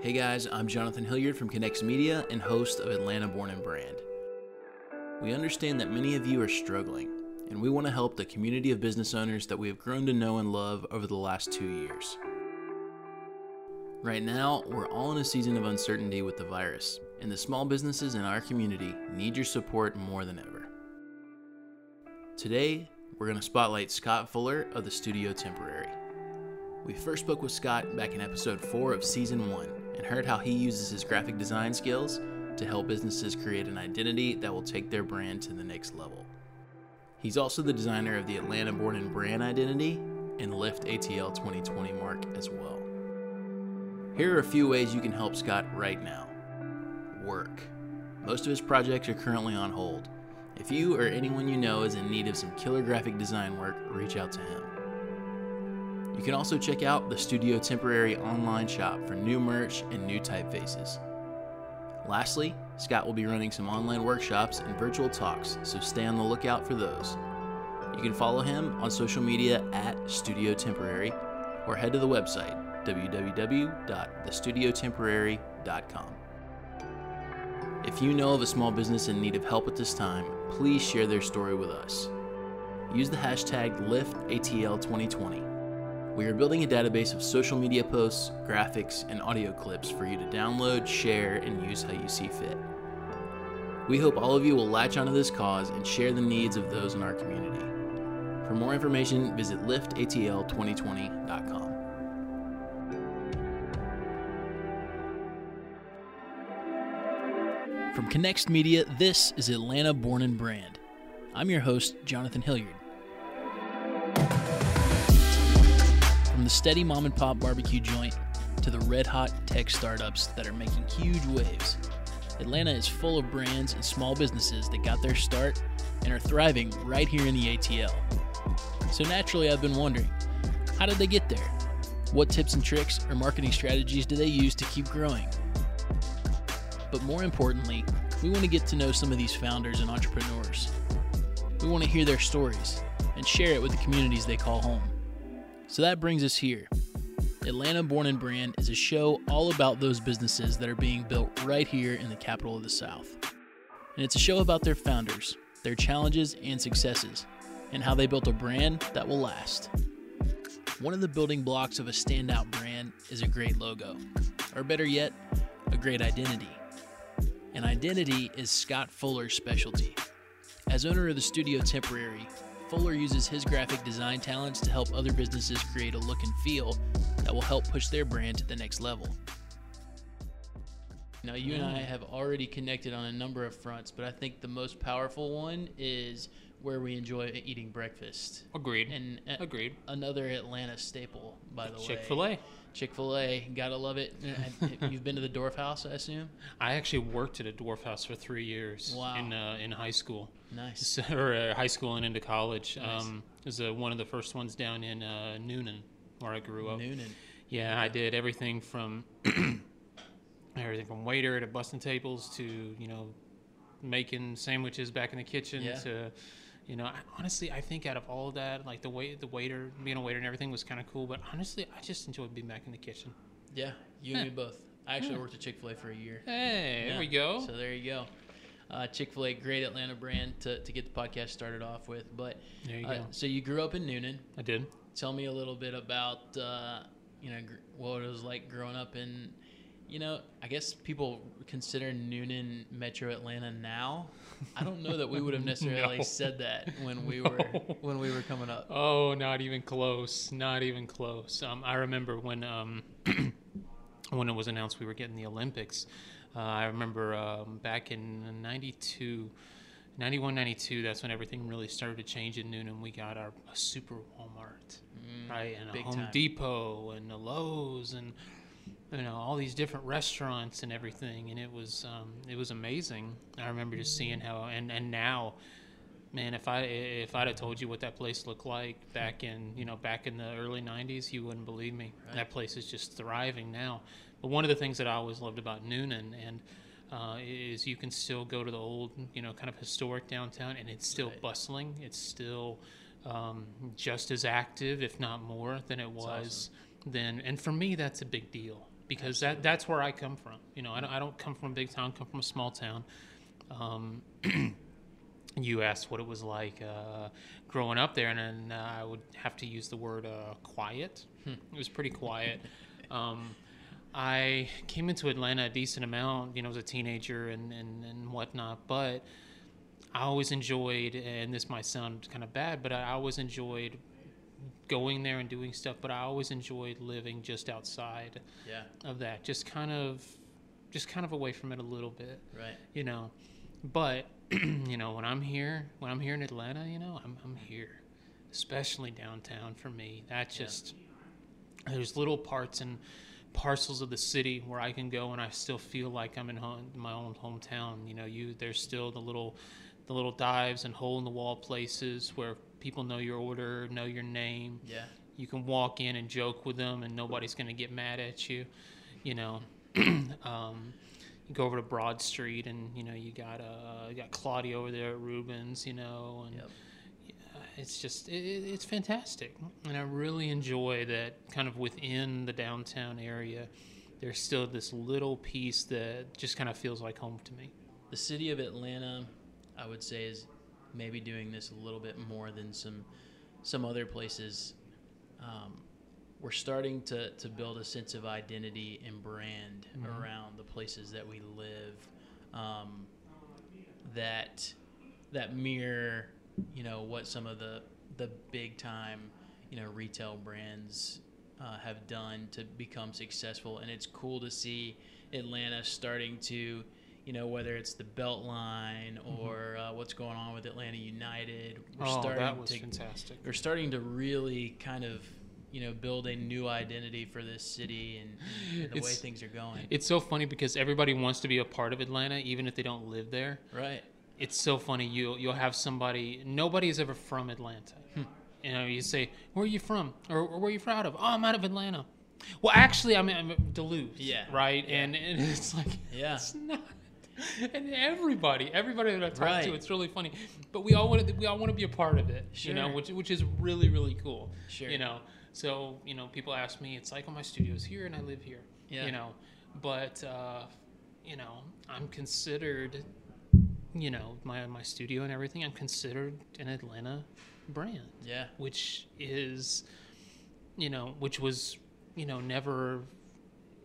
Hey guys, I'm Jonathan Hilliard from Connects Media and host of Atlanta Born and Brand. We understand that many of you are struggling, and we want to help the community of business owners that we have grown to know and love over the last two years. Right now, we're all in a season of uncertainty with the virus, and the small businesses in our community need your support more than ever. Today, we're going to spotlight Scott Fuller of the Studio Temporary. We first spoke with Scott back in episode 4 of season 1 and heard how he uses his graphic design skills to help businesses create an identity that will take their brand to the next level. He's also the designer of the Atlanta Born and Brand identity and Lift ATL 2020 mark as well. Here are a few ways you can help Scott right now. Work. Most of his projects are currently on hold. If you or anyone you know is in need of some killer graphic design work, reach out to him. You can also check out the Studio Temporary online shop for new merch and new typefaces. Lastly, Scott will be running some online workshops and virtual talks, so stay on the lookout for those. You can follow him on social media at Studio Temporary or head to the website www.thestudiotemporary.com. If you know of a small business in need of help at this time, please share their story with us. Use the hashtag LiftATL2020 we are building a database of social media posts, graphics, and audio clips for you to download, share, and use how you see fit. We hope all of you will latch onto this cause and share the needs of those in our community. For more information, visit liftatl2020.com. From Connects Media, this is Atlanta Born and Brand. I'm your host, Jonathan Hilliard. The steady mom and pop barbecue joint to the red hot tech startups that are making huge waves, Atlanta is full of brands and small businesses that got their start and are thriving right here in the ATL. So naturally, I've been wondering how did they get there? What tips and tricks or marketing strategies do they use to keep growing? But more importantly, we want to get to know some of these founders and entrepreneurs. We want to hear their stories and share it with the communities they call home. So that brings us here. Atlanta Born and Brand is a show all about those businesses that are being built right here in the capital of the South. And it's a show about their founders, their challenges and successes, and how they built a brand that will last. One of the building blocks of a standout brand is a great logo, or better yet, a great identity. An identity is Scott Fuller's specialty. As owner of the Studio Temporary, Fuller uses his graphic design talents to help other businesses create a look and feel that will help push their brand to the next level. Now, you and I mm. have already connected on a number of fronts, but I think the most powerful one is where we enjoy eating breakfast. Agreed. And uh, Agreed. Another Atlanta staple, by the way. Chick Fil A. Chick Fil A, gotta love it. You've been to the Dwarf House, I assume. I actually worked at a Dwarf House for three years. Wow. In uh, in high school. Nice. Or uh, high school and into college. Nice. Um, it was uh, one of the first ones down in uh, Newnan, where I grew up. Newnan. Yeah, I did everything from everything from waiter to busting tables to you know making sandwiches back in the kitchen Yeah. to you know I, honestly I think out of all of that like the way the waiter being a waiter and everything was kind of cool but honestly I just enjoyed being back in the kitchen. Yeah, you and me both. I actually Yeah. worked at Chick Fil A for a year. Hey, there we go. So there you go. Uh, Chick Fil A, great Atlanta brand to, to get the podcast started off with. But there you uh, go. so you grew up in Newnan. I did. Tell me a little bit about uh, you know gr- what it was like growing up in. You know, I guess people consider Newnan Metro Atlanta now. I don't know that we would have necessarily No. said that when we were when we were coming up. Oh, not even close. Not even close. Um, I remember when um, when it was announced we were getting the Olympics. Uh, I remember um, back in 92, 91, 92, that's when everything really started to change in Newnan. We got our a super Walmart, Mm, right? And a big Home time. Depot and a Lowe's and you know all these different restaurants and everything and it was um, it was amazing. I remember just seeing how and and now man if i if i'd have told you what that place looked like back in you know back in the early 90s you wouldn't believe me. Right. that place is just thriving now. But one of the things that i always loved about newnan and uh, is you can still go to the old you know kind of historic downtown and it's still Right. bustling. It's still um, just as active if not more than it was then. And for me that's a big deal because that that's where I come from. You know, I don't, I don't come from a big town. I come from a small town. Um, you asked what it was like uh, growing up there, and then uh, I would have to use the word uh, quiet. It was pretty quiet. Um, I came into Atlanta a decent amount, you know, as a teenager and, and, and whatnot, but I always enjoyed, and this might sound kind of bad, but I always enjoyed going there and doing stuff, but I always enjoyed living just outside Yeah. of that, just kind of, just kind of away from it a little bit Right. you know but you know when i'm here when i'm here in atlanta you know i'm, I'm here especially downtown for me that Yeah. just there's little parts and parcels of the city where i can go and i still feel like i'm in home, my own hometown you know you there's still the little the little dives and hole in the wall places where people know your order know your name Yeah. you can walk in and joke with them and nobody's going to get mad at you you know um, you go over to broad street and you know you got uh you got claudia over there at Reuben's you know and Yep. uh, it's just it- it's fantastic and i really enjoy that kind of within the downtown area there's still this little piece that just kind of feels like home to me The city of Atlanta, I would say, is maybe doing this a little bit more than some some other places. Um, we're starting to, to build a sense of identity and brand Mhm. around the places that we live. Um, that that mirror, you know, what some of the the big time, you know, retail brands uh, have done to become successful, and it's cool to see Atlanta starting to, you know, whether it's the Beltline or uh, what's going on with Atlanta United. We're Mm-hmm. oh starting that was to fantastic we're starting to really kind of you know build a new identity for this city and, and the way things are going it's so funny because everybody wants to be a part of atlanta even if they don't live there right it's so funny. You you'll have somebody. Nobody is ever from Atlanta. Hmm. You know, you say, "Where are you from?" Or, or "Where are you from of?" "Oh, I'm out of Atlanta." Well, actually, I'm, I'm Duluth. Yeah. Right. Yeah. And, and it's like, Yeah. it's not. And everybody, everybody that I talk Right. to, it's really funny. But we all want to, we all want to be a part of it. You know, which which is really really cool. Sure. You know, so you know, people ask me, it's like, "Oh, my studio's here, and I live here." Yeah. You know, but uh, you know, I'm considered you know my my studio and everything i'm considered an atlanta brand yeah which is you know which was you know never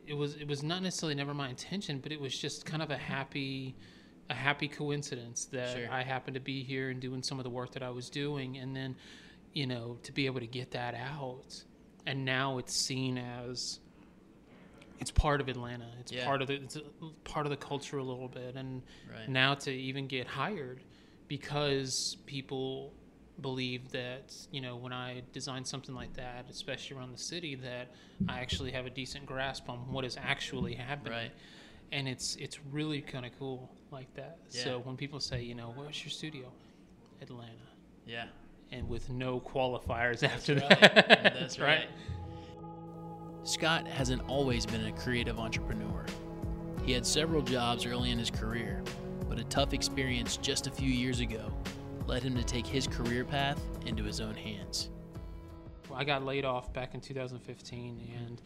it was it was not necessarily never my intention but it was just kind of a happy a happy coincidence that Sure. i happened to be here and doing some of the work that i was doing and then you know to be able to get that out and now it's seen as it's part of atlanta it's Yeah. part of the it's a, part of the culture a little bit and right now to even get hired because people believe that you know when I design something like that, especially around the city, that I actually have a decent grasp on what is actually happening. Right. And it's it's really kind of cool like that. Yeah. So when people say, you know, where's your studio? Atlanta. yeah And with no qualifiers after right. that. That's right. Scott hasn't always been a creative entrepreneur. He had several jobs early in his career, but a tough experience just a few years ago led him to take his career path into his own hands. I got laid off back in 2015, and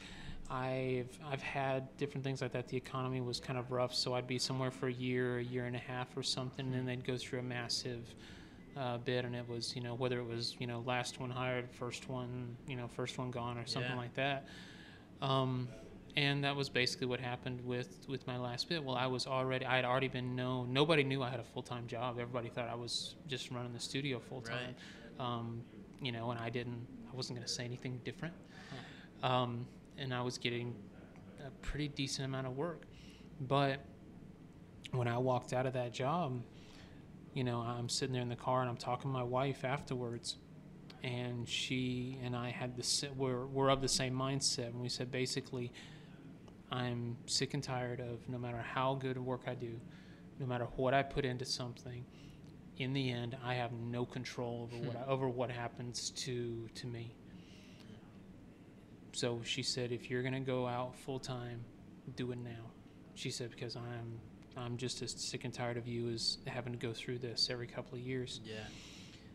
I've I've had different things like that. The economy was kind of rough, so I'd be somewhere for a year, a year and a half, or something, and then they'd go through a massive uh, bid, and it was you know whether it was you know last one hired, first one you know first one gone, or something Yeah. like that. Um, and that was basically what happened with with my last bit. Well, I was already I had already been known. Nobody knew I had a full time job. Everybody thought I was just running the studio full time. Um, you know, and I didn't. I wasn't going to say anything different. Um, and I was getting a pretty decent amount of work. But when I walked out of that job, you know, I'm sitting there in the car and I'm talking to my wife afterwards, and she and I had the we're we're of the same mindset, and we said basically, I'm sick and tired of no matter how good work I do, no matter what I put into something, in the end, I have no control over what hmm. I, over what happens to to me. So she said, if you're gonna go out full time, do it now. She said because I'm I'm just as sick and tired of you as having to go through this every couple of years. Yeah.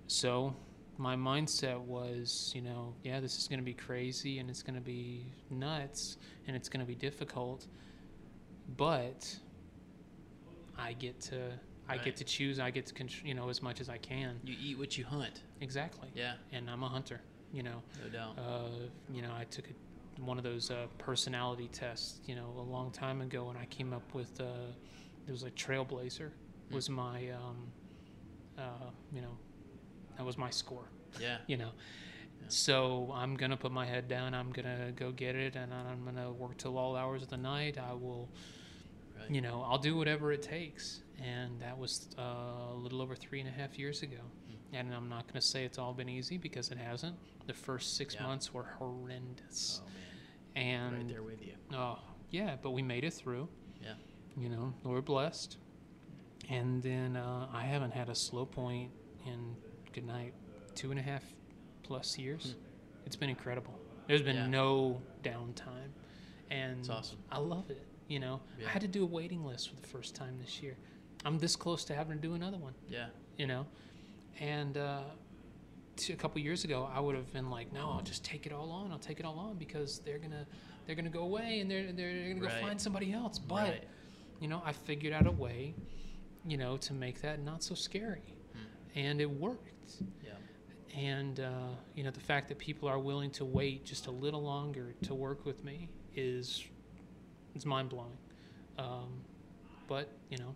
So my mindset was, you know, yeah, this is going to be crazy and it's going to be nuts and it's going to be difficult, but I get to I Right. get to choose. I get to contr- you know as much as I can. You eat what you hunt. Exactly. Yeah, And I'm a hunter. You know, no doubt. uh, you know, I took a, one of those uh, personality tests, you know, a long time ago, and I came up with uh, it was like Trailblazer Hmm. was my, um, uh, you know, that was my score, yeah, you know. Yeah. So I'm gonna put my head down. I'm gonna go get it, and I'm gonna work till all hours of the night. I will, right. you know, I'll do whatever it takes. And that was uh, a little over three and a half years ago. Hmm. And I'm not going to say it's all been easy because it hasn't. The first six Yeah. months were horrendous. Oh man, and right there with you. oh, yeah, but we made it through. Yeah. You know, we're blessed. And then uh, I haven't had a slow point in good night two and a half plus years. It's been incredible. There's been Hmm. Yeah. no downtime, and It's awesome. I love it. You know, Yeah. I had to do a waiting list for the first time this year. I'm this close to having to do another one Yeah, you know and uh, a couple years ago i would have been like no i'll just take it all on i'll take it all on because they're gonna they're gonna go away and they're they're gonna go find somebody else but right. you know i figured out a way you know to make that not so scary Hmm. And it worked Yeah, and uh, you know the fact that people are willing to wait just a little longer to work with me is is mind blowing. Um, but you know,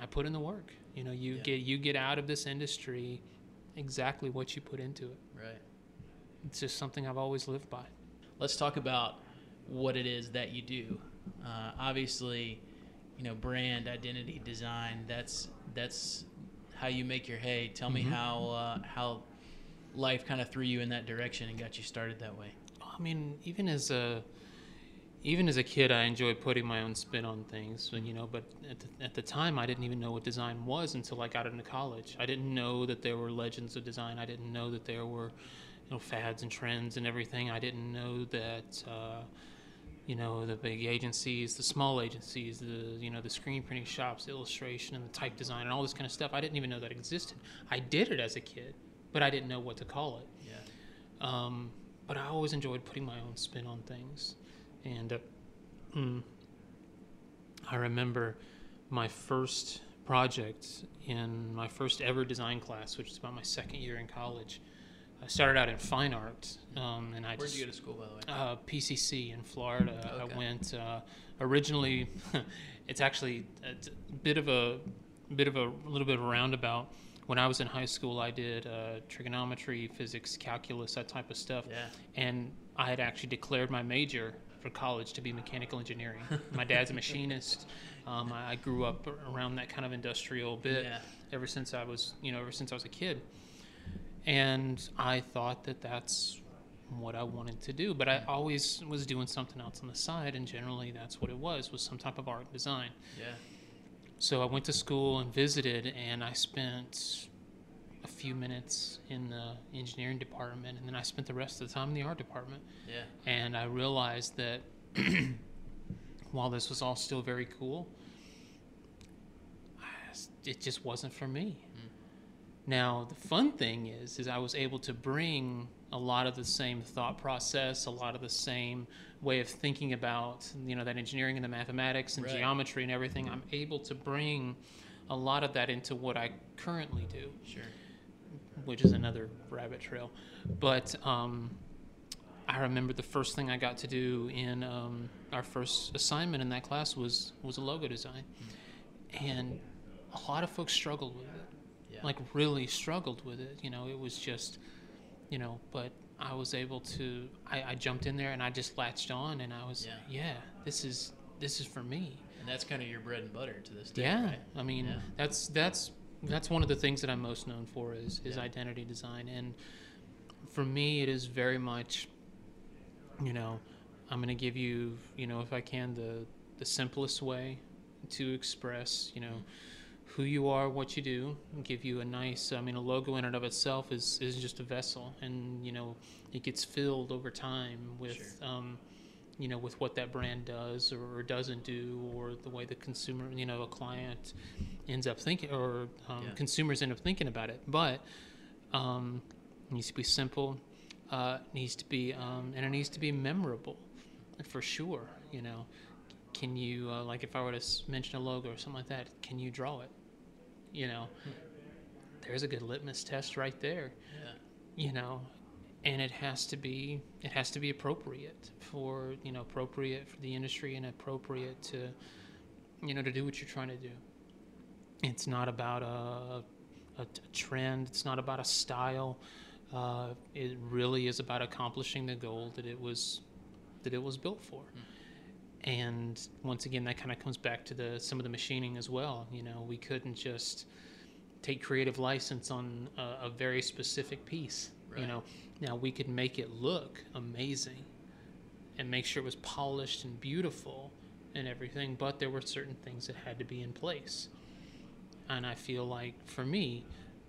I put in the work. You know, you Yeah. get you get out of this industry exactly what you put into it. right. It's just something I've always lived by. Let's talk about what it is that you do. Uh, obviously, you know, brand identity design. That's that's how you make your hay. Tell me Mhm. how uh, how life kind of threw you in that direction and got you started that way. I mean, even as a even as a kid, I enjoyed putting my own spin on things. And, you know, but at the, at the time, I didn't even know what design was until I got into college. I didn't know that there were legends of design. I didn't know that there were, you know, fads and trends and everything. I didn't know that. Uh, you know the big agencies, the small agencies, the you know the screen printing shops, the illustration and the type design and all this kind of stuff. I didn't even know that existed. I did it as a kid, but I didn't know what to call it. Yeah. Um, but I always enjoyed putting my own spin on things. And uh, mm, I remember my first project in my first ever design class, which was about my second year in college. I started out in fine art, um, and I Where'd just you go to school, by the way? uh, PCC in Florida. Okay. I went uh, originally. it's actually a bit of a bit of a little bit of a roundabout. When I was in high school, I did uh, trigonometry, physics, calculus, that type of stuff, yeah. and I had actually declared my major for college to be mechanical engineering. my dad's a machinist. Um, I I grew up around that kind of industrial bit Yeah. ever since I was, you know, ever since I was a kid. And I thought that that's what I wanted to do, but I always was doing something else on the side, and generally that's what it was, was some type of art and design. Yeah. So I went to school and visited, and I spent a few minutes in the engineering department, and then I spent the rest of the time in the art department. Yeah. And I realized that while this was all still very cool, it just wasn't for me. Now the fun thing is, is I was able to bring a lot of the same thought process, a lot of the same way of thinking about, you know, that engineering and the mathematics and Right. geometry and everything. I'm able to bring a lot of that into what I currently do Sure. which is another rabbit trail. But um, I remember the first thing I got to do in um, our first assignment in that class was was a logo design, and a lot of folks struggled with it, Yeah. like really struggled with it. You know, it was just, you know, but I was able to. I, I jumped in there and I just latched on, and I was, Yeah. yeah, this is this is for me. and that's kind of your bread and butter to this day, Yeah, right? I mean Yeah. that's that's that's one of the things that I'm most known for is is identity design, and for me it is very much, you know, I'm gonna give you you know if I can the the simplest way to express you know mm-hmm. Who you are, what you do, and give you a nice. I mean, a logo in and of itself is is just a vessel, and you know it gets filled over time with. Sure. Um, you know, with what that brand does or, or doesn't do, or the way the consumer, you know, a client ends up thinking, or um, Yeah. consumers end up thinking about it. But um, It needs to be simple. Uh, needs to be um, and it needs to be memorable, for sure. You know, can you uh, like if I were to mention a logo or something like that? Can you draw it? You know, there's a good litmus test right there. Yeah. You know, and it has to be it has to be appropriate for you know appropriate for the industry and appropriate to you know to do what you're trying to do. It's not about a, a trend. It's not about a style. Uh, it really is about accomplishing the goal that it was that it was built for. And once again, that kind of comes back to the some of the machining as well. You know, we couldn't just take creative license on a, a very specific piece. You know, now we could make it look amazing and make sure it was polished and beautiful and everything, but there were certain things that had to be in place. And I feel like for me,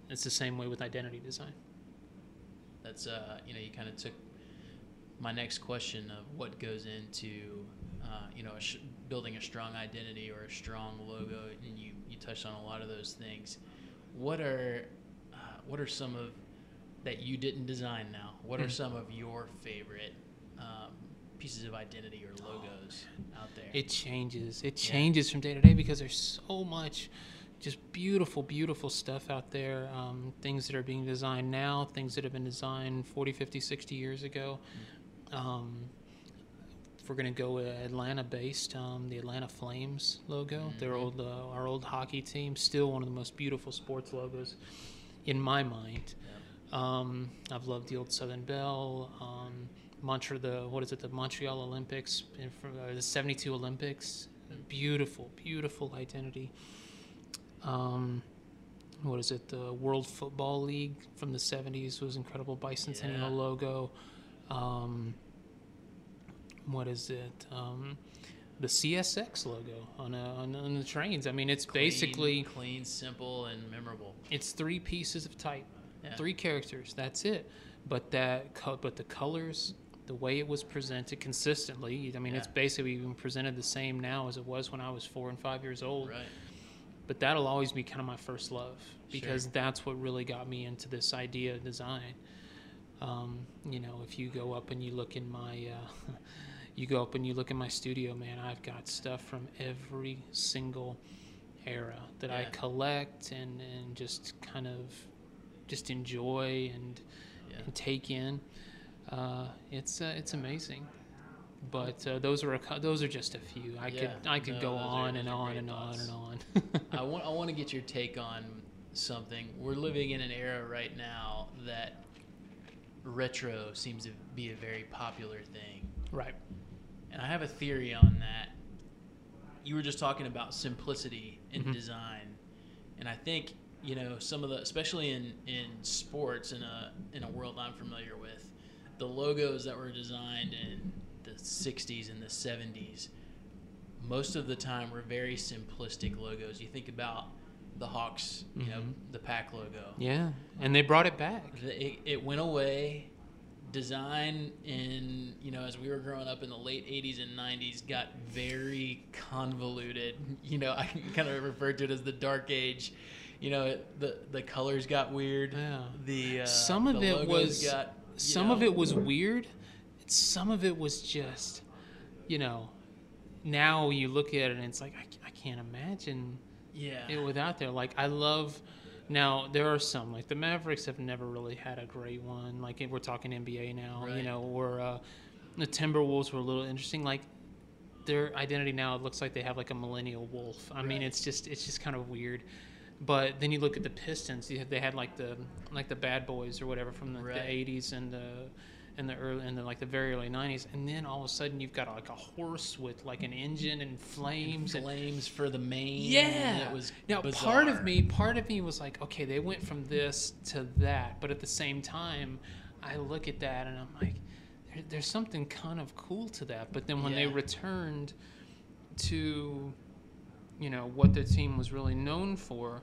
it's the same way with identity design. That's uh, you know, you kind of took my next question of what goes into, uh, you know, a sh- building a strong identity or a strong logo, and you you touched on a lot of those things. What are uh, what are some of that you didn't design now? What are Hmm. some of your favorite um, pieces of identity or logos out there? It changes. It Yeah. changes from day to day because there's so much just beautiful, beautiful stuff out there. Um, things that are being designed now, things that have been designed 40, 50, 60 years ago. Um, if we're going to go Atlanta based, um, the Atlanta Flames logo, their Mhm. old, uh, our old hockey team, still one of the most beautiful sports logos in my mind. Um, I've loved the old Southern Bell. Um, Montreal, the what is it? The Montreal Olympics, uh, the '72 Olympics. Beautiful, beautiful identity. Um, what is it? The World Football League from the '70s was incredible. Bicentennial Yeah. logo. Um, what is it? Um, the CSX logo on, a, on on the trains. I mean, it's Clean- basically clean, simple, and memorable. it's three pieces of type Yeah. three characters that's it but that but the colors the way it was presented consistently i mean it's basically even presented the same now as it was when i was four and five years old Right. but that'll always be kind of my first love because Sure. that's what really got me into this idea of design um, you know if you go up and you look in my uh, you go up and you look in my studio man i've got stuff from every single era that i collect and, and just kind of just enjoy and, Yeah. and take in uh, it's uh, it's amazing but uh, those are a, those are just a few. I Yeah. could I could No, go those are- on those and on and on and on. I want I want to get your take on something. We're living in an era right now that retro seems to be a very popular thing. right. And I have a theory on that. You were just talking about simplicity in Mhm. design. And I think, you know, some of the especially in in sports in a in a world I'm familiar with, the logos that were designed in the 60s and the 70s most of the time were very simplistic logos. You think about the Hawks, you know, Mhm. the pack logo. Yeah, and they brought it back. It, it went away. Design in you know as we were growing up in the late '80s and '90s got very convoluted. You know, I kind of refer to it as the dark age. You know, it, the the colors got weird. Yeah. The uh, Some of the it was got, some of it was weird. Some of it was just, you know, now you look at it and it's like I, I can't imagine yeah it without there. Like I love. Now there are some like the Mavericks have never really had a great one. Like if we're talking NBA now, you know, or uh, the Timberwolves were a little interesting. Like their identity now, it looks like they have like a millennial wolf. I mean, it's just it's just kind of weird. But then you look at the Pistons. Have, they had like the like the Bad Boys or whatever from the, Right. the '80s and the and the early in the like the very early '90s. And then all of a sudden you've got like a horse with like an engine and flames and flames for the mane. yeah. it was now part of me, part of me was like, okay, they went from this to that, but at the same time, I look at that and I'm like, there, there's something kind of cool to that. But then when they returned to, you know, what their team was really known for,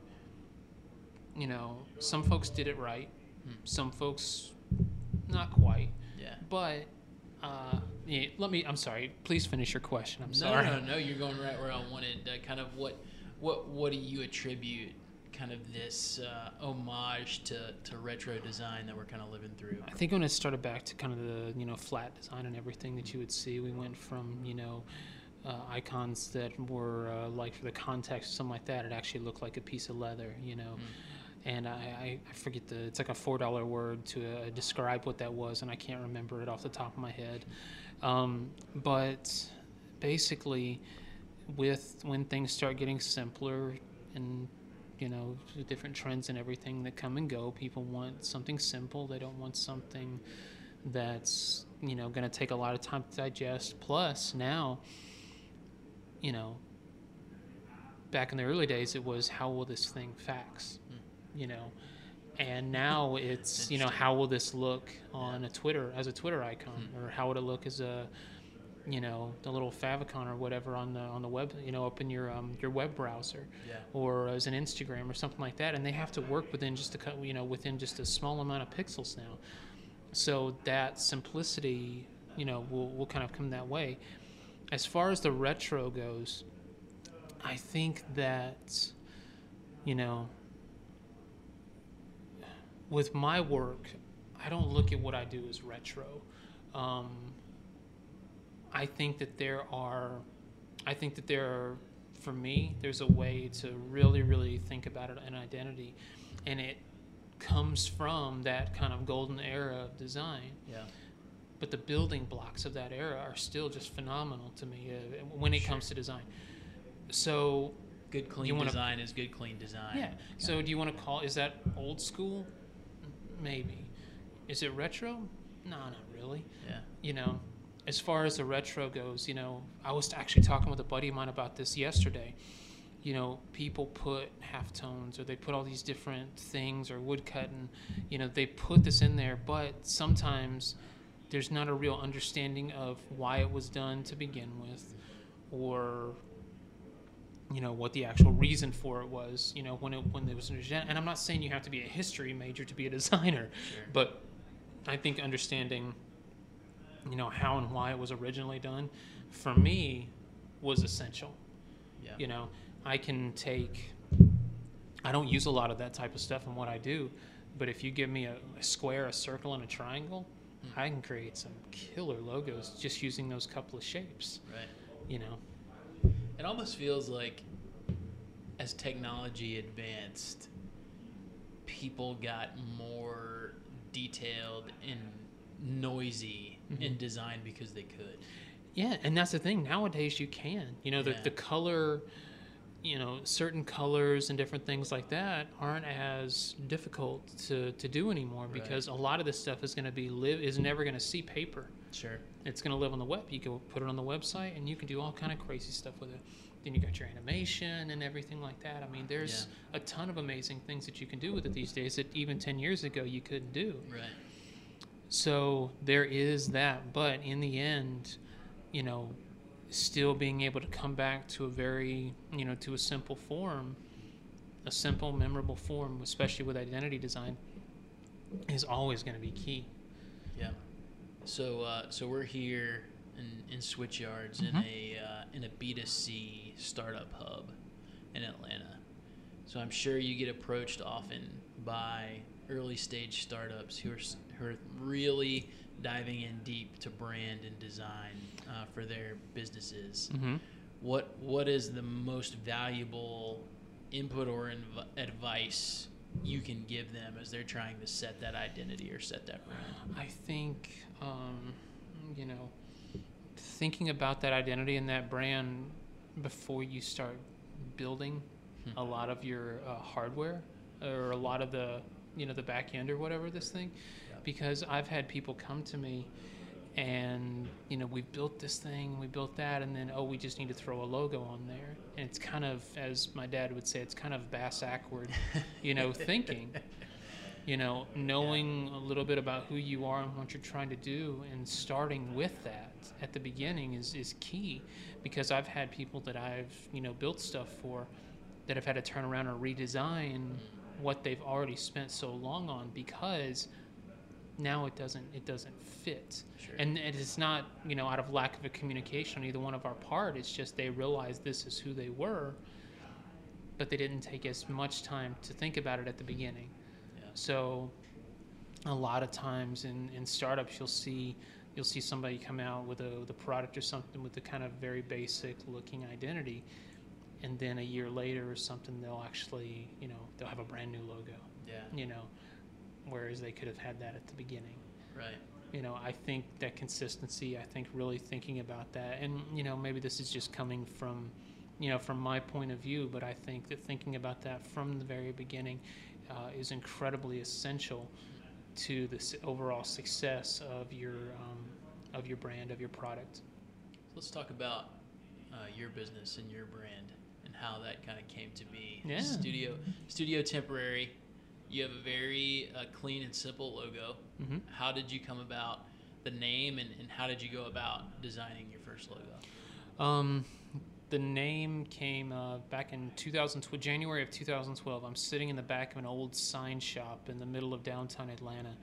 you know, some folks did it right, Hmm. some folks not quite, Yeah. but. Uh, yeah, let me. I'm sorry. Please finish your question. I'm no, sorry. No, no, no. You're going right where I wanted. Uh, kind of what, what, what do you attribute kind of this uh, homage to, to retro design that we're kind of living through? I think when it started back to kind of the you know flat design and everything that you would see, we went from you know uh, icons that were uh, like for the context or something like that. It actually looked like a piece of leather, you know. And I, I, forget the it's like a four dollar word to uh, describe what that was, and I can't remember it off the top of my head. Um, but basically, with when things start getting simpler and you know the different trends and everything that come and go, people want something simple. They don't want something that's you know going to take a lot of time to digest. Plus now, you know, back in the early days, it was how will this thing fax, you know, and now it's you know how will this look on a Twitter as a Twitter icon, or how would it look as a you know the little favicon or whatever on the on the web you know up in your um, your web browser? Yeah. or as an Instagram or something like that and they have to work within just a you know within just a small amount of pixels now. So that simplicity you know will, will kind of come that way. As far as the retro goes I think that you know with my work I don't look at what I do as retro um, I think that there are, I think that there are, for me, there's a way to really, really think about it, an identity, and it comes from that kind of golden era of design. Yeah. But the building blocks of that era are still just phenomenal to me uh, when it comes to design. So Good clean You wanna- design is good clean design. yeah. So do you want to call? Is that old school? Maybe. Is it retro? No, not really. Yeah. you know, as far as the retro goes, you know, I was actually talking with a buddy of mine about this yesterday. You know, people put halftones or they put all these different things or woodcutting, you know, they put this in there, but sometimes there's not a real understanding of why it was done to begin with or you know what the actual reason for it was you know when it when it was and i'm not saying you have to be a history major to be a designer Sure. but i think understanding you know how and why it was originally done for me was essential Yeah. you know i can take i don't use a lot of that type of stuff in what i do but if you give me a, a square a circle and a triangle Hmm. i can create some killer logos just using those couple of shapes Right. you know It almost feels like as technology advanced, people got more detailed and noisy in Mhm. design because they could. Yeah, and that's the thing. Nowadays, you can. You know, the, Yeah. the color, you know, certain colors and different things like that aren't as difficult to, to do anymore Right. because a lot of this stuff is going to be live is never going to see paper. Sure. It's going to live on the web. You can put it on the website, and you can do all kind of crazy stuff with it. Then you got your animation and everything like that. I mean, there's a ton of amazing things that you can do with it these days that even ten years ago you couldn't do. Right. So there is that, but in the end, you know, still being able to come back to a very, you know, to a simple form, a simple, memorable form, especially with identity design, is always going to be key. Yeah. So uh, so we're here in, in Switchyards in Mhm. a uh, in a B 2 C startup hub in Atlanta. So I'm sure you get approached often by early stage startups who are who are really diving in deep to brand and design uh, for their businesses. Mm-hmm. What what is the most valuable input or inv- advice you can give them as they're trying to set that identity or set that brand? I think, um, you know, thinking about that identity and that brand before you start building Hmm. a lot of your uh, hardware or a lot of the, you know, the back end or whatever this thing, Yeah. because I've had people come to me and you know we've built this thing we built that and then oh we just need to throw a logo on there. And it's kind of as my dad would say it's kind of bass backward you know thinking. You know knowing a little bit about who you are and what you're trying to do and starting with that at the beginning is, is key. Because i've had people that i've you know built stuff for that have had to turn around and redesign mm. what they've already spent so long on because now it doesn't it doesn't fit Sure. and it is not you know out of lack of a communication on either one of our part it's just they realized this is who they were but they didn't take as much time to think about it at the beginning. Yeah. So a lot of times in, in startups you'll see you'll see somebody come out with a with a product or something with a kind of very basic looking identity and then a year later or something they'll actually you know they'll have a brand new logo Yeah. you know whereas they could have had that at the beginning Right. you know i think that consistency i think really thinking about that and you know maybe this is just coming from you know from my point of view but i think that thinking about that from the very beginning uh, is incredibly essential to the overall success of your um, of your brand of your product Let's talk about uh, your business and your brand and how that kind of came to be. Yeah. Studio Studio Temporary. You have a very uh, clean and simple logo. mm-hmm. How did you come about the name and, and how did you go about designing your first logo? Um, the name came uh, back in 2012, January of 2012. I'm sitting in the back of an old sign shop in the middle of downtown Atlanta.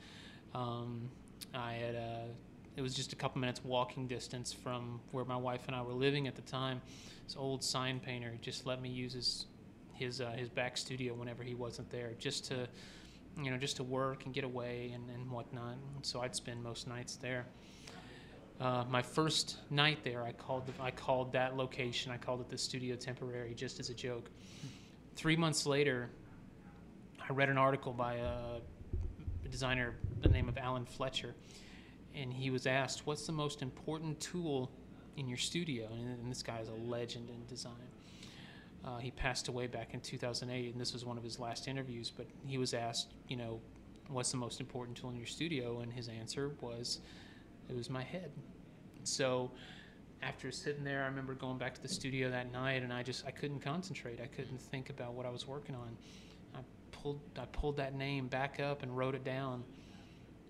Um, I had uh, it was just a couple minutes walking distance from where my wife and I were living at the time. This old sign painter just let me use his his uh, his back studio whenever he wasn't there, just to you know just to work and get away and, and whatnot. So I'd spend most nights there. Uh, my first night there, I called the, I called that location. I called it the Studio Temporary, just as a joke. Three months later, I read an article by a, a designer by the name of Alan Fletcher, and he was asked, "What's the most important tool in your studio?" And, and this guy is a legend in design. Uh, he passed away back in 2008, and this was one of his last interviews. But he was asked, you know, what's the most important tool in your studio? And his answer was, it was my head. So after sitting there, I remember going back to the studio that night, and I just I couldn't concentrate. I couldn't think about what I was working on. I pulled I pulled that name back up and wrote it down,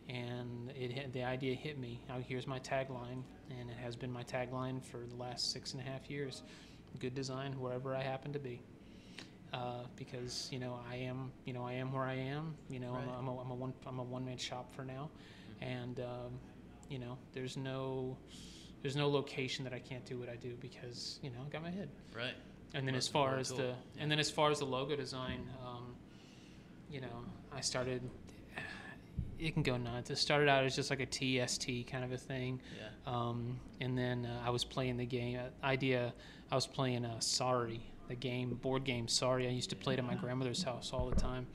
and it hit, the idea hit me. Now here's my tagline, and it has been my tagline for the last six and a half years. Good design wherever I happen to be. Uh, because you know I am you know I am where I am you know I'm, a, Right. I'm, a, I'm a one I'm a one man shop for now, and um, you know there's no there's no location that I can't do what I do because you know I got my head. Right. And then as far as the and then as far as the logo design, um, you know, I started. It can go nuts. It started out as just like a TST kind of a thing, Yeah. um, and then uh, I was playing the game. Uh, idea, I was playing uh, Sorry, the game, board game Sorry. I used to play it at my grandmother's house all the time,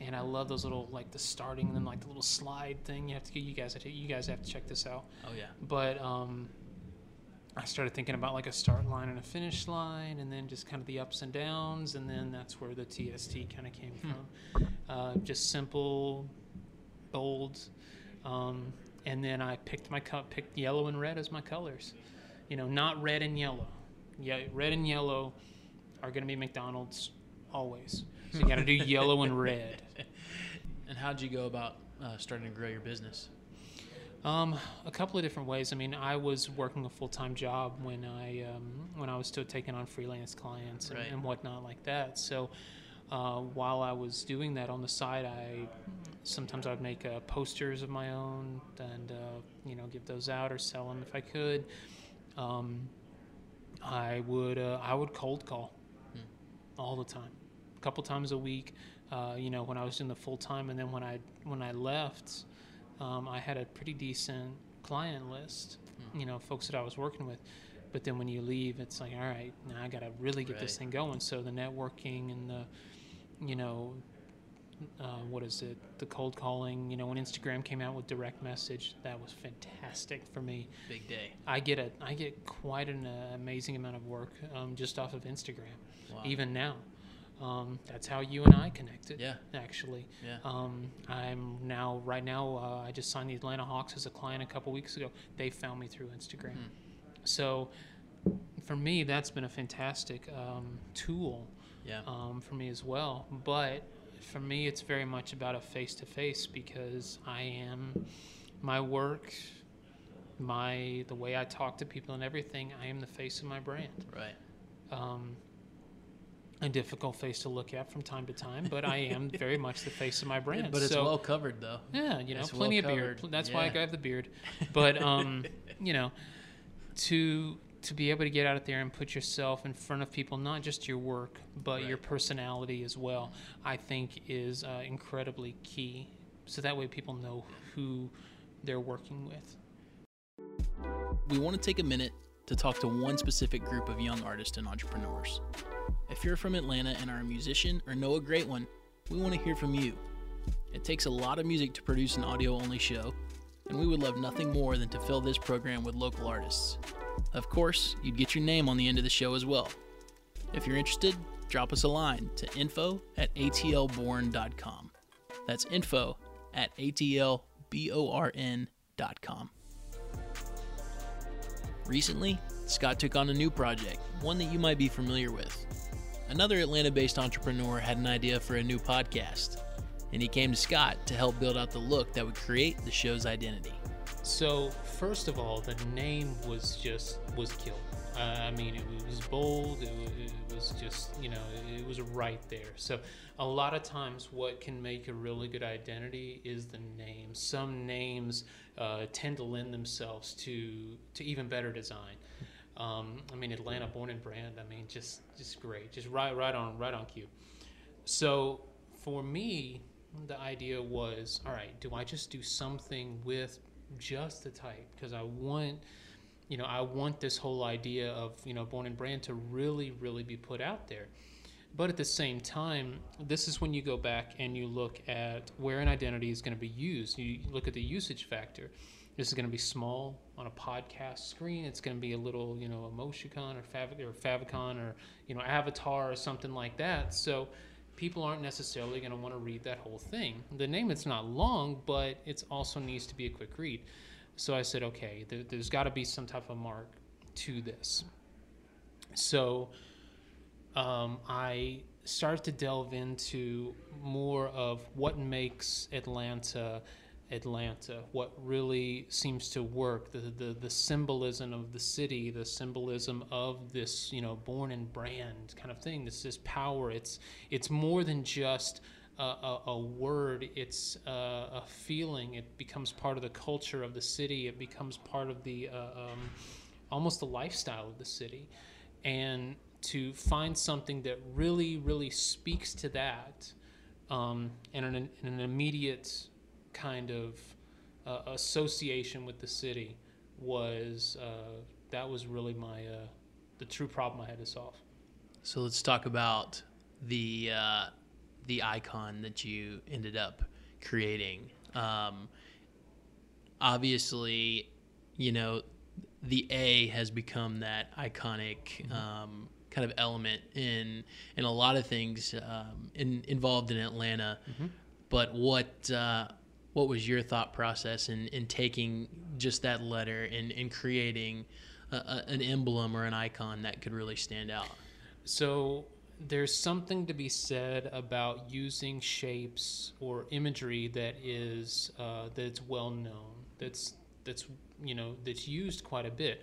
and I love those little like the starting and then like the little slide thing. You have to, you guys, you guys have to check this out Oh yeah. but um, I started thinking about like a start line and a finish line, and then just kind of the ups and downs, and then that's where the TST kind of came Hmm. from. Uh, just simple, bold, um, and then I picked my co- picked yellow and red as my colors. You know, not red and yellow. Yeah, red and yellow are going to be McDonald's always. So you got to do yellow and red. And how'd you go about uh, starting to grow your business? Um, a couple of different ways. I mean, I was working a full time job when I um, when I was still taking on freelance clients and, Right. and whatnot like that. So uh, while I was doing that on the side, I sometimes I'd make uh, posters of my own and uh, you know give those out or sell them if I could. Um, I would uh, I would cold call Hmm. all the time, a couple times a week. Uh, you know, when I was doing the full time, and then when I when I left, um, I had a pretty decent client list. Hmm. You know, folks that I was working with. But then when you leave, it's like, all right, now I got to really get this thing going. So the networking and the, you know, uh, what is it? The cold calling. You know, when Instagram came out with direct message, that was fantastic for me. Big day. I get a I get quite an uh, amazing amount of work um, just off of Instagram, Wow. even now. Um, that's how you and I connected. Yeah. Actually, Yeah. um, I'm now right now. Uh, I just signed the Atlanta Hawks as a client a couple weeks ago. They found me through Instagram. Hmm. So, for me, that's been a fantastic um, tool Yeah. um, for me as well. But for me, it's very much about a face to face because I am my work, my the way I talk to people and everything. I am the face of my brand. right. Um, a difficult face to look at from time to time, but I am very much the face of my brand. But it's so, well covered though. yeah, you know, it's plenty well of beard. That's why I have the beard. But um, you know, to to be able to get out there and put yourself in front of people, not just your work, but Right. your personality as well, I think is uh, incredibly key. So that way people know who they're working with. we want to take a minute to talk to one specific group of young artists and entrepreneurs. If you're from Atlanta and are a musician or know a great one, we want to hear from you. It takes a lot of music to produce an audio only show, and we would love nothing more than to fill this program with local artists. Of course, you'd get your name on the end of the show as well. If you're interested, drop us a line to info at atlborn.com. That's info at atlborn.com. Recently, Scott took on a new project, one that you might be familiar with. Another Atlanta based entrepreneur had an idea for a new podcast, and he came to Scott to help build out the look that would create the show's identity. So first of all, the name was just was killed. Uh, I mean, it was bold. It it was just you know it was right there. So a lot of times, what can make a really good identity is the name. Some names uh, tend to lend themselves to to even better design. Um, I mean, Atlanta born and brand. I mean, just just great, just right right on right on cue. So for me, the idea was, all right, do I just do something with just the type? Because I want, you know, I want this whole idea of, you know, born and brand to really, really be put out there. But at the same time, this is when you go back and you look at where an identity is going to be used. You look at the usage factor. This is going to be small on a podcast screen. It's going to be a little, you know, emoticon or, or favicon or, you know, avatar or something like that. So people aren't necessarily going to want to read that whole thing. The name it's not long, but it also needs to be a quick read. So I said, okay, there, there's got to be some type of mark to this. So um, I started to delve into more of what makes Atlanta Atlanta, what really seems to work, the, the, the symbolism of the city, the symbolism of this, you know, born and brand kind of thing. This is power. It's it's more than just a, a, a word. It's a, a feeling. It becomes part of the culture of the city. It becomes part of the uh, um, almost the lifestyle of the city, and to find something that really, really speaks to that, um, and an, an immediate kind of uh, association with the city was uh, that was really my uh, the true problem I had to solve. So let's talk about the uh, the icon that you ended up creating. Um, obviously, you know, the A has become that iconic um, kind of element in in a lot of things um, in, involved in Atlanta. But what uh, what was your thought process in, in taking just that letter and, and creating a, a, an emblem or an icon that could really stand out? So there's something to be said about using shapes or imagery that is uh, that's well known. That's that's you know that's used quite a bit.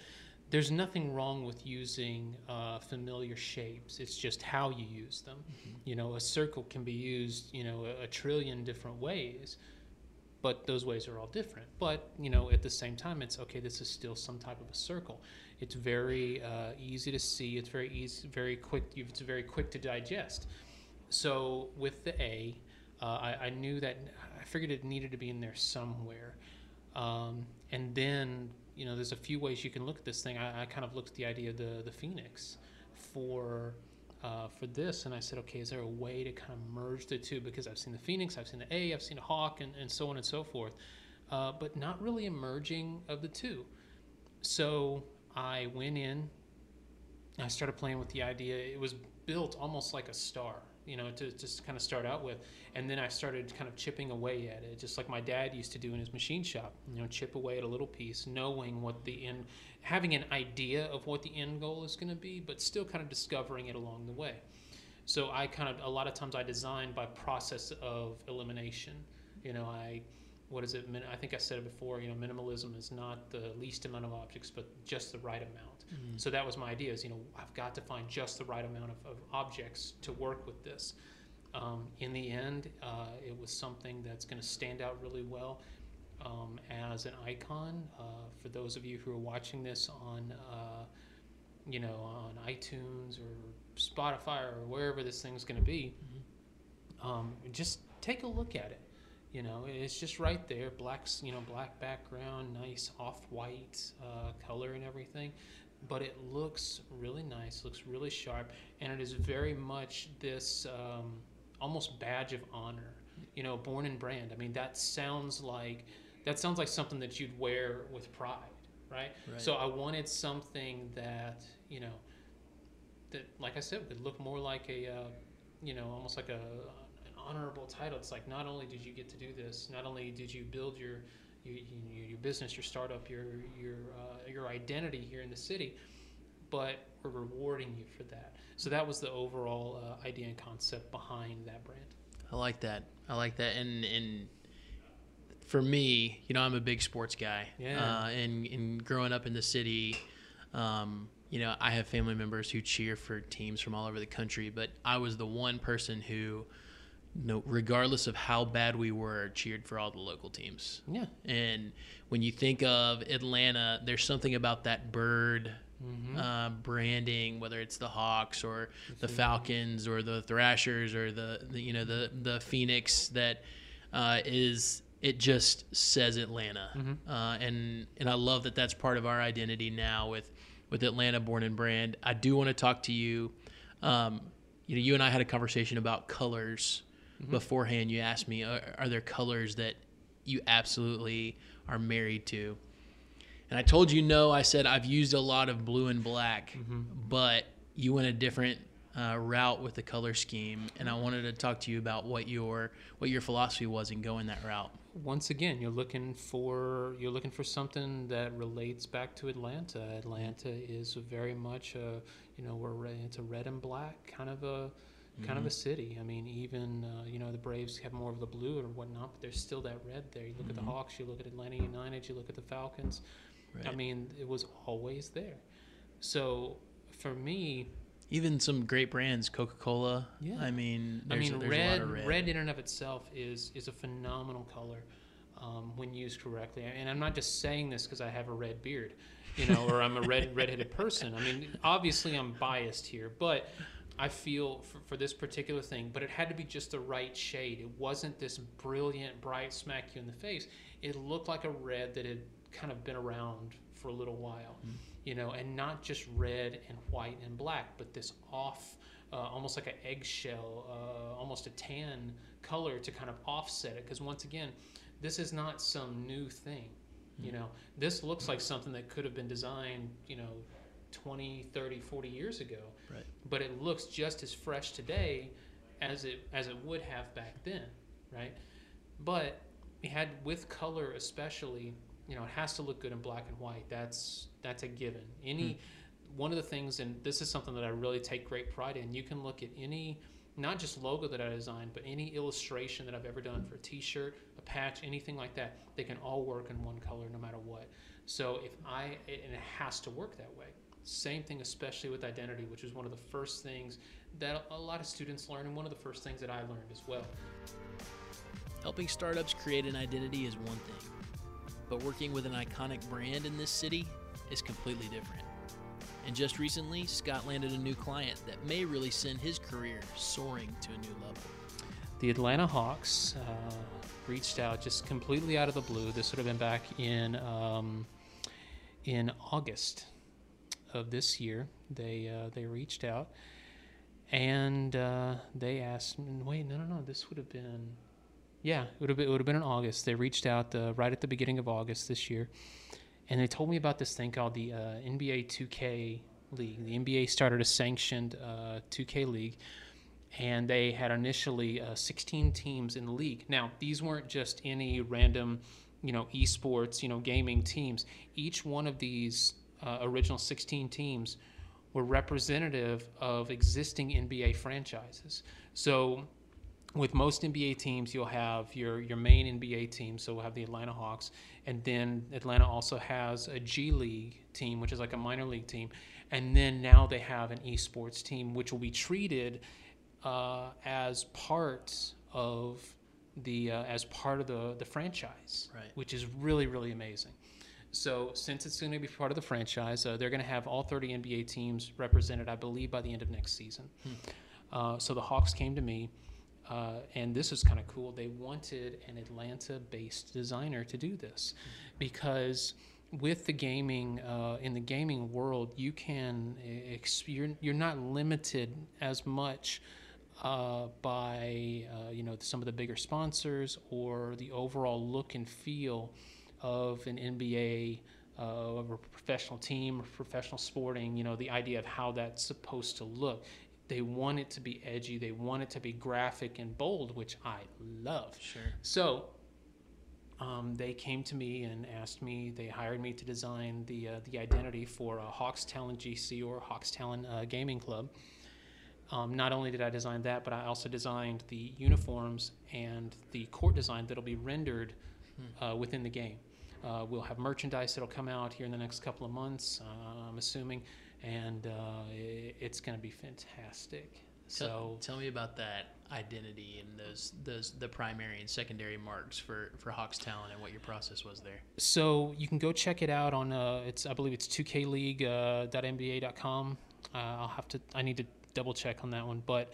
There's nothing wrong with using uh, familiar shapes. It's just how you use them. You know, a circle can be used you know a, a trillion different ways, but those ways are all different. But you know, at the same time, it's okay. This is still some type of a circle. It's very uh, easy to see. It's very easy, very quick. It's very quick to digest. So with the A, uh, I, I knew that I figured it needed to be in there somewhere. Um, and then you know, there's a few ways you can look at this thing. I, I kind of looked at the idea of the the phoenix for uh, for this, and I said, okay, is there a way to kind of merge the two? Because I've seen the phoenix, I've seen the A, I've seen a hawk, and, and so on and so forth, uh, but not really a merging of the two. So I went in, I started playing with the idea. It was built almost like a star, you know, to just kind of start out with. And then I started kind of chipping away at it, just like my dad used to do in his machine shop, you know, chip away at a little piece, knowing what the end, having an idea of what the end goal is going to be, but still kind of discovering it along the way. So I kind of, a lot of times I design by process of elimination. You know, I, what is it? I think I said it before. You know, minimalism is not the least amount of objects, but just the right amount. So that was my idea. Is you know, I've got to find just the right amount of, of objects to work with this. Um, in the end, uh, it was something that's going to stand out really well um, as an icon. Uh, for those of you who are watching this on uh, you know, on iTunes or Spotify or wherever this thing's going to be, um, just take a look at it. You know, it's just right there, black, you know, black background, nice off-white uh, color and everything, but it looks really nice, looks really sharp, and it is very much this um, almost badge of honor. You know, born and brand. I mean, that sounds like that sounds like something that you'd wear with pride, right? Right. So I wanted something that you know that, like I said, would look more like a, uh, you know, almost like a an honorable title. It's like not only did you get to do this, not only did you build your your, your, your business, your startup, your your uh, your identity here in the city, but we're rewarding you for that. So that was the overall uh, idea and concept behind that brand. I like that. I like that. And and for me, you know, I'm a big sports guy. Yeah. Uh, and and growing up in the city, um, you know, I have family members who cheer for teams from all over the country, but I was the one person who, you know, regardless of how bad we were, cheered for all the local teams. Yeah. And when you think of Atlanta, there's something about that bird Mm-hmm. uh, branding, whether it's the Hawks or the Falcons or the Thrashers or the, the you know the the Phoenix that uh, is it just says Atlanta, Mm-hmm. uh, and and I love that that's part of our identity now with with Atlanta Born and Brand. I do want to talk to you. Um, you know, you and I had a conversation about colors Mm-hmm. beforehand. You asked me, are, are there colors that you absolutely are married to? And I told you no. I said I've used a lot of blue and black, Mm-hmm. but you went a different uh, route with the color scheme, and I wanted to talk to you about what your what your philosophy was in going that route. Once again you're looking for you're looking for something that relates back to Atlanta. Atlanta is very much a you know we're it's a red and black kind of a kind of a city. I mean even uh, you know the Braves have more of the blue or whatnot, but there's still that red there. You look at the Hawks, you look at Atlanta United, you look at the Falcons. I mean it was always there. So for me, Even some great brands, Coca Cola. Yeah. I mean, I there's, mean, red, a lot of red, in and of itself is is a phenomenal color um, when used correctly. And I'm not just saying this because I have a red beard, you know, or I'm a red redheaded person. I mean, obviously I'm biased here, but I feel for, for this particular thing, but it had to be just the right shade. It wasn't this brilliant, bright smack you in the face. It looked like a red that had kind of been around for a little while, you know, and not just red and white and black, but this off, uh, almost like an eggshell, uh, almost a tan color to kind of offset it. Because once again, this is not some new thing. You know, this looks like something that could have been designed, you know, 20, 30, 40 years ago. Right. But it looks just as fresh today as it as it would have back then, right? But it had with color especially, you know, it has to look good in black and white. That's that's a given. Any hmm. one of the things and this is something that I really take great pride in. You can look at any not just logo that I designed, but any illustration that I've ever done for a t-shirt, a patch, anything like that, they can all work in one color no matter what. So if I and it has to work that way. Same thing, especially with identity, which is one of the first things that a lot of students learn, and one of the first things that I learned as well. Helping startups create an identity is one thing, but working with an iconic brand in this city is completely different. And just recently, Scott landed a new client that may really send his career soaring to a new level. The Atlanta Hawks uh, reached out just completely out of the blue. This would have been back in um, in August of this year. They uh, they reached out and uh, they asked. Wait, no, no, no. This would have been. Yeah, it would have been, been in August. They reached out uh, right at the beginning of August this year, and they told me about this thing called the uh, NBA 2K League. The NBA started a sanctioned uh, 2K league, and they had initially uh, 16 teams in the league. Now, these weren't just any random, you know, esports, you know, gaming teams. Each one of these uh, original 16 teams were representative of existing NBA franchises. So, with most NBA teams, you'll have your your main NBA team. So we'll have the Atlanta Hawks, and then Atlanta also has a G League team, which is like a minor league team, and then now they have an esports team, which will be treated uh, as part of the uh, as part of the the franchise, Right. which is really really amazing. So since it's going to be part of the franchise, uh, they're going to have all 30 NBA teams represented, I believe, by the end of next season. Uh, so the Hawks came to me, uh, and this is kind of cool. They wanted an Atlanta-based designer to do this because with the gaming uh, in the gaming world, you can ex- you're you're not limited as much uh, by uh, you know some of the bigger sponsors or the overall look and feel of an NBA. Uh, of a professional team, or professional sporting, you know, the idea of how that's supposed to look. They want it to be edgy. They want it to be graphic and bold, which I love. Sure. So um, they came to me and asked me. They hired me to design the uh, the identity for uh, Hawks Talon GC or Hawks Talon uh, Gaming Club. Um, not only did I design that, but I also designed the uniforms and the court design that'll be rendered uh, within the game. Uh, we'll have merchandise that'll come out here in the next couple of months, uh, I'm assuming, and uh, it's going to be fantastic. So So tell me about that identity and those those the primary and secondary marks for for Hawks Talon and what your process was there. So you can go check it out on uh, it's I believe it's 2kleague.nba.com. Uh, I'll have to I need to double check on that one, but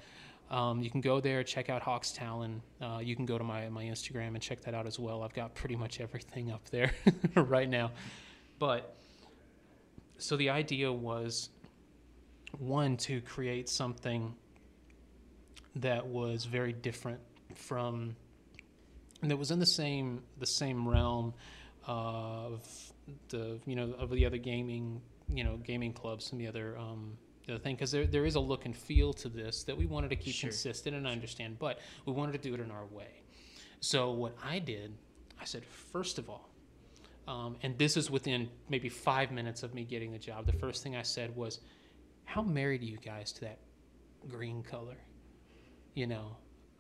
um, you can go there check out Hawks Talon. Uh, you can go to my my Instagram and check that out as well. I've got pretty much everything up there right now, but so the idea was one to create something that was very different from and that was in the same the same realm of the you know of the other gaming you know gaming clubs and the other um, the other thing because there, there is a look and feel to this that we wanted to keep Sure. consistent and I understand but we wanted to do it in our way so what I did I said first of all um, and this is within maybe five minutes of me getting the job. The first thing I said was how married are you guys to that green color? You know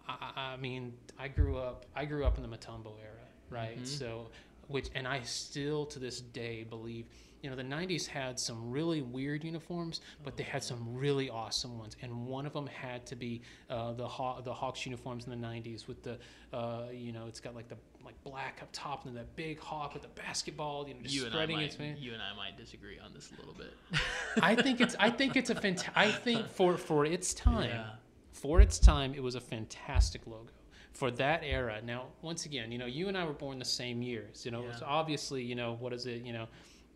I, I mean I grew up I grew up in the Mutombo era right? Mhm. so which and I still to this day believe you know the 90s had some really weird uniforms but they had some really awesome ones. And one of them had to be uh, the Haw- the Hawks uniforms in the 90s with the uh, you know it's got like the like black up top and then that big hawk with the basketball you know just You spreading its wings. you and I might disagree on this a little bit. I think it's I think it's a fantastic. I think for for its time Yeah. for its time it was a fantastic logo for that era. Now once again, you know, you and I were born the same years. You know, Yeah. so obviously, you know, what is it? You know,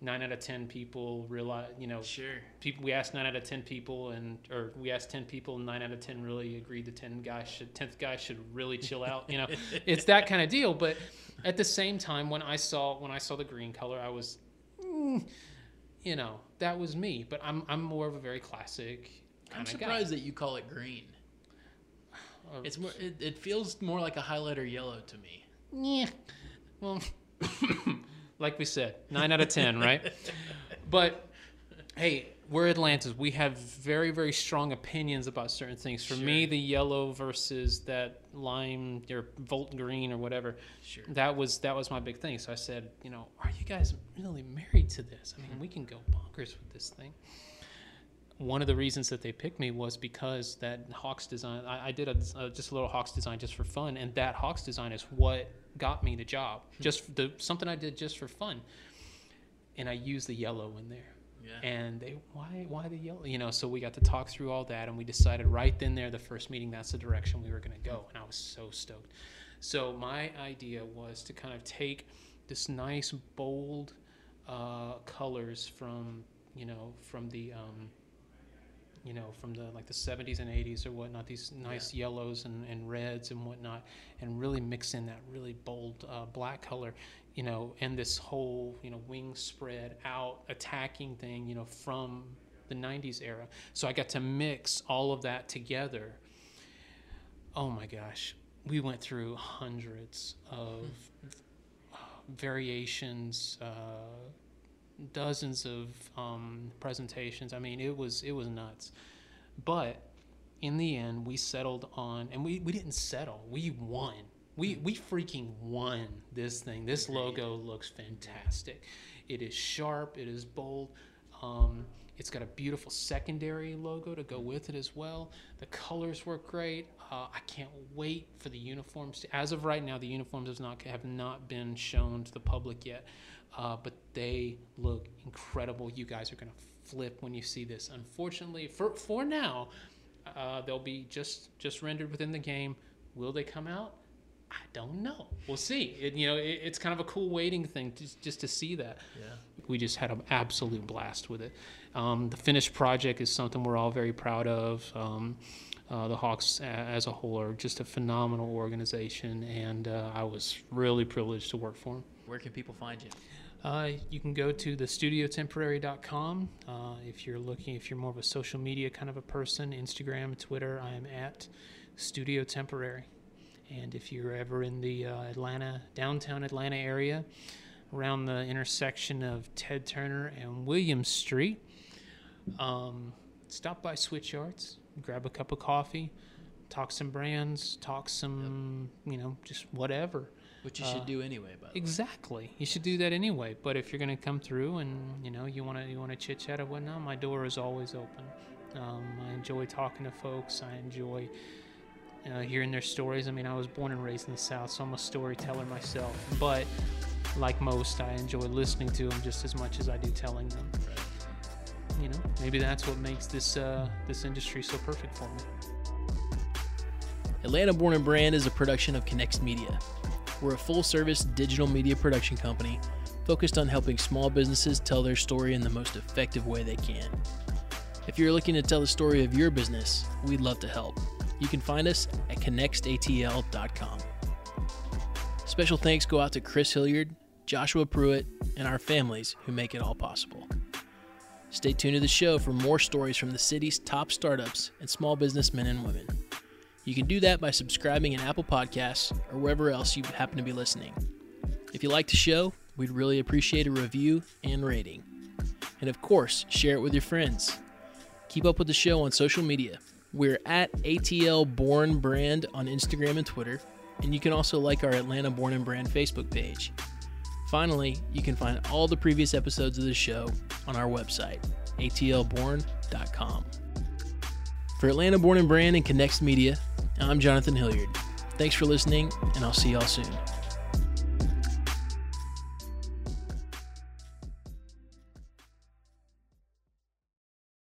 nine out of ten people realize. You know, Sure. people we asked nine out of ten people and or we asked ten people and nine out of ten really agreed the ten guy should tenth guy should really chill out you know it's that kind of deal but at the same time when i saw when i saw the green color i was mm, you know that was me but i'm i'm more of a very classic I'm kind of surprised that you call it green. Uh, It's more. It, it feels more like a highlighter yellow to me. yeah well like we said nine out of ten right? But hey we're Atlantans we have very very strong opinions about certain things. For me the yellow versus that lime or volt green or whatever Sure. that was that was my big thing. So i said you know are you guys really married to this? I mean we can go bonkers with this thing. One of the reasons that they picked me was because that hawks design i, I did a, uh, just a little hawks design just for fun and that hawks design is what got me the job just the something i did just for fun. And i used the yellow in there. Yeah. and they why why the yellow? You know so we got to talk through all that and we decided right then there the first meeting that's the direction we were going to go and i was so stoked. So my idea was to kind of take this nice bold uh, colors from you know from the um, you know from the like the 70s and 80s or whatnot these nice yellows and, and reds and whatnot and really mix in that really bold uh, black color you know and this whole you know wing spread out attacking thing you know from the 90s era. So i got to mix all of that together. Oh my gosh we went through hundreds of variations uh, dozens of um, presentations. I mean, it was it was nuts. But in the end, we settled on, and we, we didn't settle. We won. We we freaking won this thing. This logo looks fantastic. It is sharp. It is bold. Um, It's got a beautiful secondary logo to go with it as well. The colors work great. Uh, I can't wait for the uniforms. To, as of right now, the uniforms have not have not been shown to the public yet, uh, but they look incredible. You guys are gonna flip when you see this. Unfortunately, for for now, uh, they'll be just just rendered within the game. Will they come out? I don't know. We'll see. It, you know, it, it's kind of a cool waiting thing to, just to see that. Yeah. We just had an absolute blast with it. Um, the finished project is something we're all very proud of. Um, uh, the Hawks as a whole are just a phenomenal organization, and uh, I was really privileged to work for them. Where can people find you? Uh, you can go to thestudiotemporary.com uh, if you're looking, if you're more of a social media kind of a person, Instagram, Twitter, I am at Studio Temporary. And if you're ever in the uh, Atlanta, downtown Atlanta area, around the intersection of Ted Turner and Williams Street, um, stop by Switchyards, grab a cup of coffee, talk some brands, talk some, you know, just whatever. Which you Uh, should do anyway, by the way. Exactly. You should do that anyway. But if you're going to come through and you know you want to you want to chit chat or whatnot, my door is always open. Um, I enjoy talking to folks. I enjoy uh, hearing their stories. I mean, I was born and raised in the South, so I'm a storyteller myself. But like most, I enjoy listening to them just as much as I do telling them. You know, maybe that's what makes this uh, this industry so perfect for me. Atlanta Born and Brand is a production of Connext Media. We're a full service digital media production company focused on helping small businesses tell their story in the most effective way they can. If you're looking to tell the story of your business, we'd love to help. You can find us at connextatl.com. Special thanks go out to Chris Hilliard, Joshua Pruitt, and our families who make it all possible. Stay tuned to the show for more stories from the city's top startups and small businessmen and women. You can do that by subscribing in Apple Podcasts or wherever else you happen to be listening. If you like the show, we'd really appreciate a review and rating. And of course, share it with your friends. Keep up with the show on social media. We're at ATL Born Brand on Instagram and Twitter, and you can also like our Atlanta Born and Brand Facebook page. Finally, you can find all the previous episodes of the show on our website, atlborn.com. For Atlanta Born and Brand and Connext Media, I'm Jonathan Hilliard. Thanks for listening, and I'll see y'all soon.